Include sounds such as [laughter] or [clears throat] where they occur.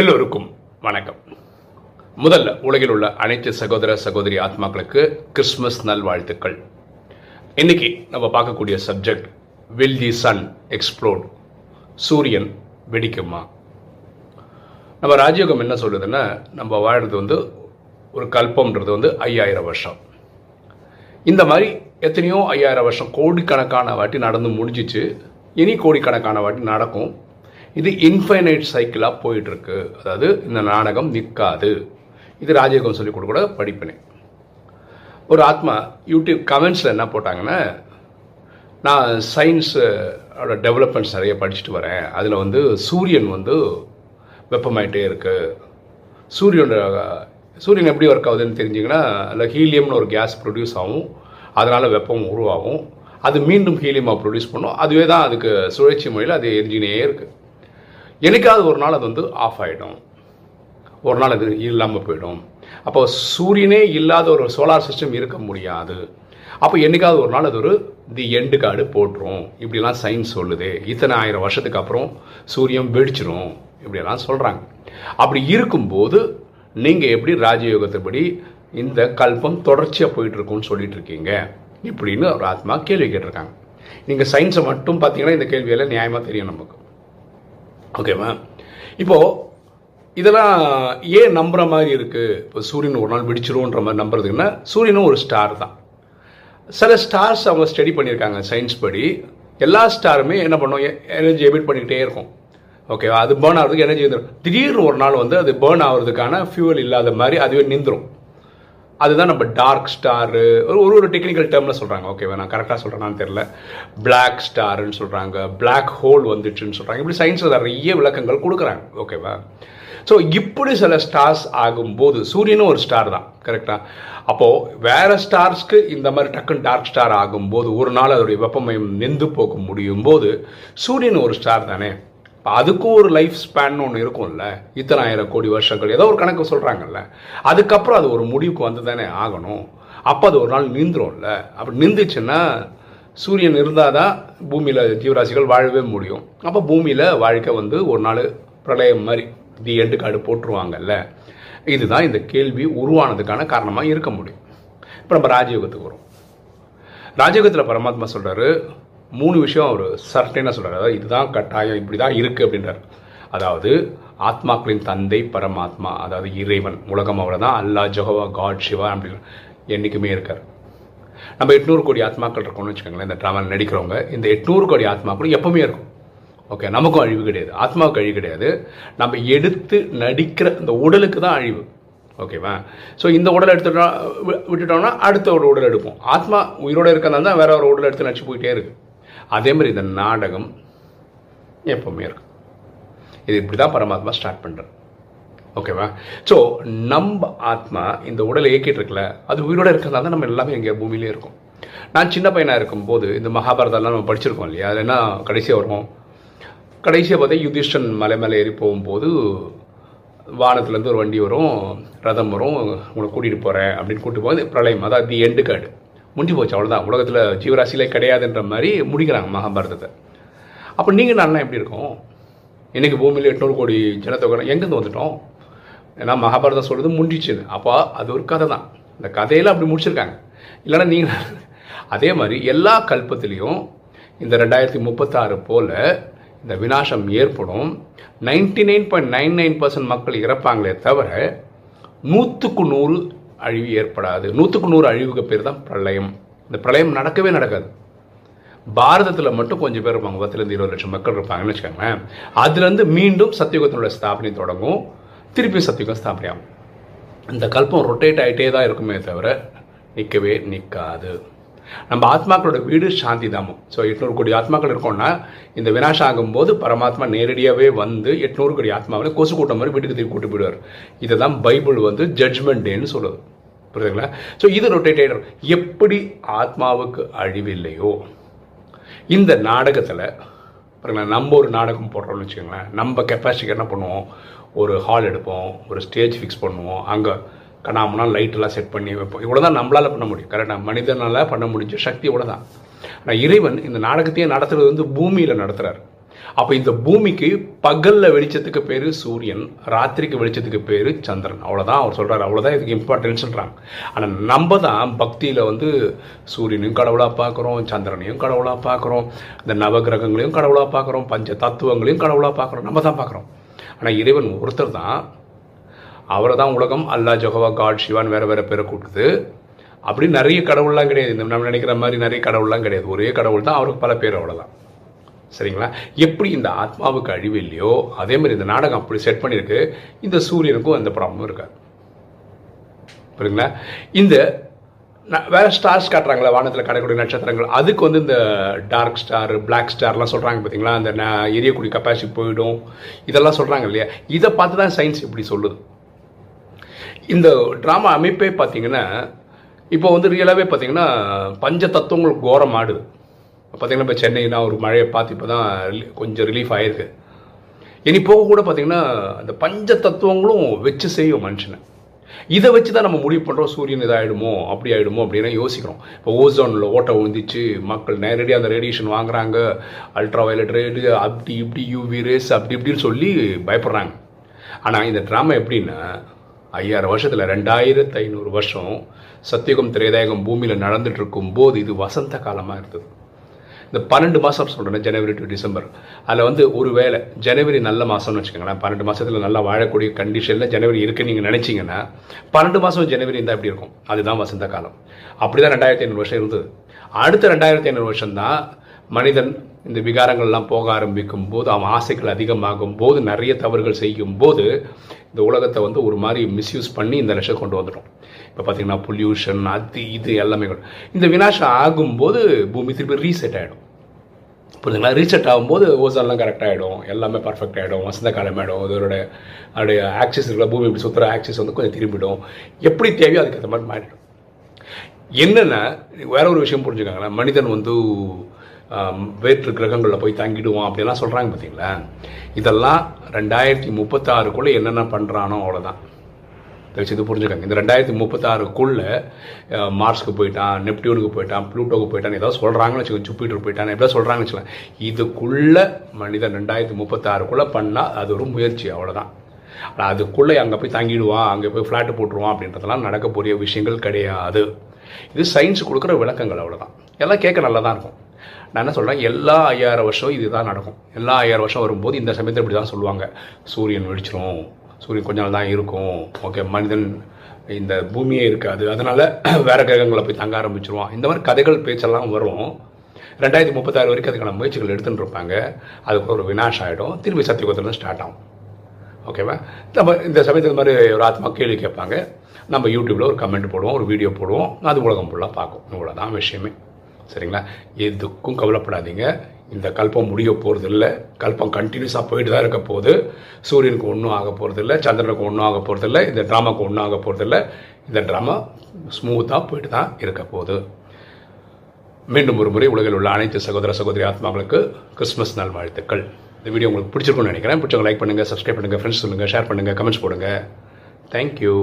எல்லோருக்கும் வணக்கம். முதல்ல உலகில் உள்ள அனைத்து சகோதர சகோதரி ஆத்மாக்களுக்கு கிறிஸ்மஸ் நல்வாழ்த்துக்கள். இன்னைக்கு நம்ம பார்க்கக்கூடிய subject will the sun explode சூரியன் வெடிக்குமா? நம்ம ராஜயோகம் என்ன சொல்லுதுன்னா நம்ம வாழ்றது வந்து ஒரு கல்பம்ன்றது வந்து ஐயாயிரம் வருஷம். இந்த மாதிரி எத்தனையோ ஐயாயிரம் வருஷம் கோடிக்கணக்கான வாட்டி நடந்து முடிஞ்சிச்சு. இனி கோடிக்கணக்கான வாட்டி நடக்கும். இது இன்ஃபைனைட் சைக்கிளாக போயிட்டுருக்கு. அதாவது இந்த நாடகம் நிற்காது. இது ராஜயோகம் சொல்லி கொடுக்கூட படிப்பினேன் ஒரு ஆத்மா யூடியூப் கமெண்ட்ஸில் என்ன போட்டாங்கன்னா நான் சயின்ஸோட டெவலப்மெண்ட்ஸ் நிறைய படிச்சுட்டு வரேன். அதில் வந்து சூரியன் வந்து வெப்பமாயிட்டே இருக்குது சூரியனோட சூரியன் எப்படி ஒர்க் ஆகுதுன்னு தெரிஞ்சிங்கன்னா அதில் ஹீலியம்னு ஒரு கேஸ் ப்ரொடியூஸ் ஆகும். அதனால் வெப்பம் உருவாகும். அது மீண்டும் ஹீலியமாக ப்ரொடியூஸ் பண்ணும். அதுவே தான் அதுக்கு சுழற்சி முறையில் அது எரிஞ்சினே இருக்குது என்னைக்காவது ஒரு நாள் அது வந்து ஆஃப் ஆகிடும் ஒரு நாள் அது இல்லாமல் போயிடும். அப்போ சூரியனே இல்லாத ஒரு சோலார் சிஸ்டம் இருக்க முடியாது. அப்போ என்னைக்காவது ஒரு நாள் அது ஒரு தி எண்டு கார்டு போட்டுரும். இப்படிலாம் சயின்ஸ் சொல்லுது. இத்தனை ஆயிரம் வருஷத்துக்கு அப்புறம் சூரியன் வெடிச்சிரும். இப்படிலாம் சொல்கிறாங்க அப்படி இருக்கும்போது நீங்கள் எப்படி ராஜயோகத்தைப்படி இந்த கல்பம் தொடர்ச்சியாக போயிட்டுருக்கும்னு சொல்லிட்டு இருக்கீங்க இப்படின்னு ஒரு ஆத்மா கேள்வி கேட்டிருக்காங்க. நீங்கள் சயின்ஸை மட்டும் பார்த்தீங்கன்னா இந்த கேள்வியெல்லாம் நியாயமாக தெரியும் நமக்கு. ஓகேவா இப்போது இதெல்லாம் ஏன் நம்புகிற மாதிரி இருக்குது இப்போ சூரியன் ஒரு நாள் வெடிச்சிரும்ன்ற மாதிரி நம்புறதுக்குன்னா சூரியனும் ஒரு ஸ்டார் தான். சில ஸ்டார்ஸ் அவங்க ஸ்டடி பண்ணியிருக்காங்க சயின்ஸ் படி. எல்லா ஸ்டாருமே என்ன பண்ணும்? எனர்ஜி எமிட் பண்ணிக்கிட்டே இருக்கும். ஓகேவா அது பேர்ன் ஆகிறதுக்கு எனர்ஜி வந்துடும் திடீர்னு ஒரு நாள் வந்து அது பேர்ன் ஆகிறதுக்கான ஃபியூவல் இல்லாத மாதிரி அதுவே நின்றுடும் அதுதான் நம்ம டார்க் ஸ்டாரு ஒரு ஒரு ஒரு டெக்னிக்கல் டேர்மில் சொல்கிறாங்க ஓகேவா நான் கரெக்டாக சொல்கிறேன்னு தெரில பிளாக் ஸ்டாருன்னு சொல்கிறாங்க பிளாக் ஹோல் வந்துச்சுன்னு சொல்கிறாங்க இப்படி சயின்ஸில் நிறைய விளக்கங்கள் கொடுக்குறாங்க. ஓகேவா ஸோ இப்படி சில ஸ்டார்ஸ் ஆகும்போது சூரியனும் ஒரு ஸ்டார் தான். கரெக்டாக அப்போது வேறு ஸ்டார்ஸ்க்கு இந்த மாதிரி டக்குன்னு டார்க் ஸ்டார் ஆகும்போது ஒரு நாள் அதோடைய வெப்பமயம் நின்று போக முடியும் போது சூரியன் ஒரு ஸ்டார் தானே? அதுக்கும் ஒரு லைஃப் ஸ்பேன் ஒன்று இருக்கும்ல. இத்தனை ஆயிரம் கோடி வருஷங்கள். ஏதோ ஒரு கணக்கு சொல்கிறாங்கல்ல அதுக்கப்புறம் அது ஒரு முடிவுக்கு வந்து தானே ஆகணும். அப்போ அது ஒரு நாள் நீந்துரும்ல. அப்படி நின்றுச்சுன்னா சூரியன் இருந்தால் தான் பூமியில் ஜீவராசிகள் வாழவே முடியும். அப்போ பூமியில் வாழ்க்கை வந்து ஒரு நாள் பிரளயம் மாதிரி தி எண்டு கார்டு போட்டுருவாங்கல்ல. இதுதான் இந்த கேள்வி உருவானதுக்கான காரணமாக இருக்க முடியும். இப்போ நம்ம ராஜயோகத்துக்கு வரும். ராஜயோகத்தில் பரமாத்மா சொல்கிறாரு மூணு விஷயம் அவர் சர்டைனாக சொல்கிறார் அதாவது இதுதான் கட்டாயம் இப்படி தான் இருக்குது அப்படின்றார். அதாவது ஆத்மாக்களின் தந்தை பரமாத்மா அதாவது இறைவன் உலகம் அவரை தான் அல்லா ஜஹவா காட் சிவா அப்படின்னு என்றைக்குமே இருக்கார். நம்ம எட்நூறு கோடி ஆத்மாக்கள் இருக்கோம்னு வச்சுக்கோங்களேன் இந்த ட்ராமாவில் நடிக்கிறவங்க. இந்த எட்நூறு கோடி ஆத்மாக்களும் எப்பவுமே இருக்கும். ஓகே நமக்கும் அழிவு கிடையாது. ஆத்மாவுக்கு அழிவு கிடையாது. நம்ம எடுத்து நடிக்கிற இந்த உடலுக்கு தான் அழிவு. ஓகேவா ஸோ இந்த உடலை எடுத்துட்டோம் விட்டுட்டோம்னா அடுத்த ஒரு உடல் எடுப்போம். ஆத்மா உயிரோடு இருக்கிறதா தான் வேற ஒரு உடல் எடுத்து நடிச்சு போயிட்டே இருக்குது அதே மாதிரி இந்த நாடகம் எப்பவுமே இருக்கும். இது இப்படி தான் பரமாத்மா ஸ்டார்ட் பண்ணுறது ஓகேவா ஸோ நம்ம ஆத்மா இந்த உடலை இயக்கிட்டு இருக்கல அது உயிரோடு இருக்கிறதால தான் நம்ம எல்லாமே எங்கே பூமியிலே இருக்கும். நான் சின்ன பையனாக இருக்கும்போது இந்த மகாபாரதம்லாம் நம்ம படிச்சிருக்கோம் இல்லையா? அது என்ன கடைசியாக வரும்? கடைசியாக பார்த்தா யுதிஷ்டன் மலை மேலே ஏறி போகும்போது வானத்துலேருந்து ஒரு வண்டி வரும் ரதம் வரும் உங்களை கூட்டிகிட்டு போகிறேன் அப்படின்னு கூட்டிட்டு போகுது பிரளயம். அதாவது தி எண்டு கார்டு முடிஞ்சு போச்சு அவ்வளோதான் உலகத்தில் ஜீவராசியிலே கிடையாதுன்ற மாதிரி முடிக்கிறாங்க மகாபாரதத்தை. அப்போ நீங்கள் நான் எப்படி இருக்கும்? இன்றைக்கி பூமியில் எட்நூறு கோடி ஜனத்தொகை எங்கேருந்து வந்துட்டோம்? ஏன்னா மகாபாரதம் சொல்கிறது முடிஞ்சிச்சுன்னு அப்போ அது ஒரு கதை தான். இந்த கதையில் அப்படி முடிச்சிருக்காங்க. இல்லைன்னா நீங்கள் அதே மாதிரி எல்லா கல்பத்துலேயும் இந்த ரெண்டாயிரத்தி முப்பத்தாறு போல் இந்த வினாசம் ஏற்படும். Ninety nine point nine nine percent மக்கள் இறப்பாங்களே தவிர நூற்றுக்கு நூறு அழிவு ஏற்படாது. நூற்றுக்கு நூறு அழிவுக்கு பேர் தான் பிரளயம். இந்த பிரளயம் நடக்கவே நடக்காது. பாரதத்தில் மட்டும் கொஞ்சம் பேர் இருப்பாங்க. பத்துலேருந்து இருபது லட்சம் மக்கள் இருப்பாங்கன்னு வச்சுக்கோங்களேன். அதுலேருந்து மீண்டும் சத்தியுகத்தினுடைய ஸ்தாபனை தொடங்கும். திருப்பி சத்தியுகம் ஸ்தாபனை ஆகும். இந்த கல்பம் ரொட்டேட் ஆகிட்டே தான் இருக்குமே தவிர நிற்கவே நிற்காது நம்ம ஆத்மாக்களோட வீடு சாந்தி தாமம். ஸோ எட்நூறு கோடி ஆத்மாக்கள் இருக்கோம்னா இந்த வினாசம் ஆகும்போது பரமாத்மா நேரடியாகவே வந்து எட்நூறு கோடி ஆத்மாவில் கொசு கூட்டம் மாதிரி வீட்டுக்கு திருப்பி கூட்டு போயிடுவார். இதை தான் பைபிள் வந்து ஜட்ஜ்மெண்ட் டேன்னு சொல்லுது. புரியுதுங்களா? ஸோ இது ரொட்டேட் ஆகிடும் எப்படி ஆத்மாவுக்கு அழிவில்லையோ இந்த நாடகத்தில் பாருங்களா நம்ம ஒரு நாடகம் போடுறோம்னு வச்சுக்கோங்களேன். நம்ம கெப்பாசிட்டிக்கு என்ன பண்ணுவோம்? ஒரு ஹால் எடுப்போம் ஒரு ஸ்டேஜ் ஃபிக்ஸ் பண்ணுவோம். அங்கே கண்ணாமனா லைட்டெல்லாம் செட் பண்ணி வைப்போம். இவ்வளோ தான் நம்மளால் பண்ண முடியும். கரெக்டாக மனிதனால் பண்ண முடிஞ்ச சக்தி இவ்வளோ தான் ஆனால் இறைவன் இந்த நாடகத்தையே நடத்துறது வந்து பூமியில் நடத்துகிறார் அப்போ இந்த பூமிக்கு பகலில் வெளிச்சத்துக்கு பேர் சூரியன் ராத்திரிக்கு வெளிச்சத்துக்கு பேர் சந்திரன். அவ்வளோதான் அவர் சொல்கிறார் அவ்வளோதான் இதுக்கு இம்பார்ட்டன்ஸ் சொல்கிறாங்க ஆனால் நம்ம தான் பக்தியில் வந்து சூரியனையும் கடவுளாக பார்க்குறோம் சந்திரனையும் கடவுளாக பார்க்குறோம் இந்த நவகிரகங்களையும் கடவுளாக பார்க்குறோம் பஞ்ச தத்துவங்களையும் கடவுளாக பார்க்குறோம். நம்ம தான் பார்க்குறோம். ஆனால் இறைவன் ஒருத்தர் தான் அவரை தான் உலகம் அல்லா ஜொஹவா காட் சிவான் வேறு வேறு பேரை கூட்டுது. அப்படி நிறைய கடவுள்லாம் கிடையாது. இந்த நம்ம நினைக்கிற மாதிரி நிறைய கடவுள்லாம் கிடையாது. ஒரே கடவுள் தான் அவருக்கு பல பேர் அவ்வளோதான் சரிங்களா? எப்படி இந்த ஆத்மாவுக்கு அழிவு இல்லையோ அதே மாதிரி இந்த நாடகம் அப்படி செட் பண்ணியிருக்கு. இந்த சூரியனுக்கும் எந்த ப்ராப்ளமும் இருக்காது. புரியுங்களா இந்த வேற ஸ்டார்ஸ் காட்டுறாங்களா வானத்தில் கிடைக்கக்கூடிய நட்சத்திரங்கள். அதுக்கு வந்து இந்த டார்க் ஸ்டார் பிளாக் ஸ்டார்லாம் சொல்கிறாங்க பார்த்தீங்களா அந்த ந- எரியக்கூடிய கெப்பாசிட்டி போயிடும். இதெல்லாம் சொல்கிறாங்க இல்லையா? இதை பார்த்து தான் சயின்ஸ் இப்படி சொல்லுது. இந்த ட்ராமா அமைப்பே பார்த்தீங்கன்னா இப்போ வந்து ரியலாகவே பார்த்தீங்கன்னா பஞ்ச தத்துவங்கள் கோரம் ஆடுது. பார்த்தீங்கன்னா இப்போ சென்னைனா ஒரு மழையை பார்த்து இப்போ தான் கொஞ்சம் ரிலீஃப் ஆயிருக்கு. இனி போக கூட பார்த்தீங்கன்னா அந்த பஞ்ச தத்துவங்களும் வச்சு செய்யும் மனுஷனை. இதை வச்சு தான் நம்ம முடிவு பண்ணுறோம் சூரியன் இதாகிடுமோ அப்படி ஆகிடுமோ அப்படின்னு யோசிக்கிறோம். இப்போ ஓசோனில் ஓட்டை விழுந்துச்சு மக்கள் நேரடியாக அந்த ரேடியேஷன் வாங்குறாங்க. அல்ட்ரா வயலட் ரேடு அப்படி இப்படி யூவி ரேஸ் அப்படி இப்படின்னு சொல்லி பயப்படுறாங்க. ஆனால் இந்த ட்ராமா எப்படின்னா ஐயாயிரம் வருஷத்தில் ரெண்டாயிரத்து ஐநூறு வருஷம் சத்தியுகம் திரேதாயகம் பூமியில் நடந்துட்டு இருக்கும் போது இது வசந்த காலமாக இருந்தது. இந்த பன்னெண்டு மாதம் சொல்கிறேன் ஜனவரி டு டிசம்பர். அதில் வந்து ஒரு வேளை ஜனவரி நல்ல மாதம்னு வச்சுக்கோங்களேன் பன்னெண்டு மாதத்தில் நல்லா வாழக்கூடிய கண்டிஷனில் ஜனவரி இருக்குன்னு நீங்கள் நினச்சிங்கன்னா பன்னெண்டு மாதம் ஜனவரி இருந்தால் எப்படி இருக்கும்? அதுதான் வசந்த காலம். அப்படி தான் ரெண்டாயிரத்தி ஐநூறு வருஷம் இருந்தது. அடுத்த ரெண்டாயிரத்தி ஐநூறு வருஷம் தான் மனிதன் இந்த விகாரங்கள்லாம் போக ஆரம்பிக்கும் போது அவன் ஆசைகள் அதிகமாகும் போது நிறைய தவறுகள் செய்யும் போது இந்த உலகத்தை வந்து ஒரு மாதிரி மிஸ்யூஸ் பண்ணி இந்த லட்சம் கொண்டு வந்துடும். இப்போ பார்த்தீங்கன்னா பொல்யூஷன் அது இது எல்லாமே கொண்டு- இந்த வினாசம் ஆகும்போது பூமி திருப்பி ரீசெட் ஆகிடும் புரிஞ்சுங்களா? ரீசெட் ஆகும்போது ஓசன்லாம் கரெக்ட் ஆகிடும் எல்லாமே பர்ஃபெக்ட் ஆகிடும் வசந்த காலம் ஆகிடும் அதோட அதோடைய ஆக்சிஸ் இருக்கிற பூமி இப்படி சுற்றுற ஆக்சிஸ் வந்து கொஞ்சம் திரும்பிடும். எப்படி தேவையோ அதுக்கேற்ற மாதிரி மாறிடும். என்னென்னா வேற ஒரு விஷயம் புரிஞ்சுக்காங்களேன். மனிதன் வந்து வேற்று கிரகங்களில் போய் தங்கிடுவோம் அப்படிலாம் சொல்கிறாங்க பார்த்தீங்களா இதெல்லாம் ரெண்டாயிரத்தி முப்பத்தாறுக்குள்ளே என்னென்ன பண்ணுறானோ அவ்வளோதான் தயவுசெய்து இது புரிஞ்சுக்காங்க. இந்த ரெண்டாயிரத்தி முப்பத்தாறுக்குள்ளே மார்ஸ்க்கு போயிட்டான் நெப்டியூனுக்கு போயிட்டான் ப்ளூட்டோக்கு போயிட்டான் ஏதாவது சொல்கிறாங்கன்னு வச்சுக்கோ ஜூப்பிட்டர் போயிட்டான் எப்படியா சொல்கிறாங்கன்னு வச்சுக்கலாம் இதுக்குள்ளே மனிதன் ரெண்டாயிரத்தி முப்பத்தாறுக்குள்ளே பண்ணால் அது ஒரு முயற்சி அவ்வளோதான் ஆனால் அதுக்குள்ளே அங்கே போய் தங்கிடுவான் அங்கே போய் ஃப்ளாட்டு போட்டுருவான் அப்படின்றதெல்லாம் நடக்கக்கூடிய விஷயங்கள் கிடையாது. இது சயின்ஸ் கொடுக்குற விளக்கங்கள் அவ்வளோதான் எல்லாம் கேட்க நல்லா தான் இருக்கும். நான் என்ன சொல்கிறேன் எல்லா ஐயாயிரம் வருஷம் இதுதான் நடக்கும். எல்லா ஐயாயிரம் வருஷம் வரும்போது இந்த சமயத்தில் இப்படி தான் சொல்லுவாங்க. சூரியன் வெடிச்சிரும் சூரியன் கொஞ்ச நாள் தான் இருக்கும். ஓகே மனிதன் இந்த பூமியே இருக்காது. அதனால [clears throat] வேற கிரகங்களை போய் தங்க ஆரம்பிச்சிருவான். இந்த மாதிரி கதைகள் பேச்செல்லாம் வரும். ரெண்டாயிரத்தி முப்பத்தாறு வரைக்கும் அதுக்கான முயற்சிகள் எடுத்துகிட்டு இருப்பாங்க. அதுக்கு ஒரு வினாஷ் ஆகிடும் திரும்பி சத்தியகுத்திரம் ஸ்டார்ட் ஆகும். ஓகேவா நம்ம இந்த சமயத்தில் இந்த மாதிரி ஒரு ஆத்மா கேள்வி கேட்பாங்க. நம்ம யூடியூப்பில் ஒரு கமெண்ட் போடுவோம் ஒரு வீடியோ போடுவோம். அது உலகம் ஃபுல்லாக பார்க்கும். இவ்வளோதான் விஷயமே. சரிங்களா? எதுக்கும் கவலைப்படாதீங்க. இந்த கல்பம் முடிய போகிறது இல்லை கல்பம் கண்டினியூஸாக போயிட்டு தான் இருக்க போகுது. சூரியனுக்கு ஒன்றும் ஆக போகிறது இல்லை சந்திரனுக்கு ஒன்றும் ஆக போகிறது இல்லை இந்த ட்ராமாவுக்கு ஒன்றும் ஆக போகிறது இல்லை இந்த ட்ராமா ஸ்மூத்தாக போயிட்டு தான் இருக்க போகுது. மீண்டும் ஒரு முறை உலகில் உள்ள அனைத்து சகோதர சகோதரி ஆத்மாக்களுக்கு கிறிஸ்மஸ் நாள் வாழ்த்துக்கள் இந்த வீடியோ உங்களுக்கு பிடிச்சிருக்கும்னு நினைக்கிறேன். பிடிச்சவங்க லைக் பண்ணுங்கள் சப்ஸ்கிரைப் பண்ணுங்கள் ஃப்ரெண்ட்ஸ் சொல்லுங்கள் ஷேர் பண்ணுங்கள் கமெண்ட்ஸ் போடுங்க. தேங்க்யூ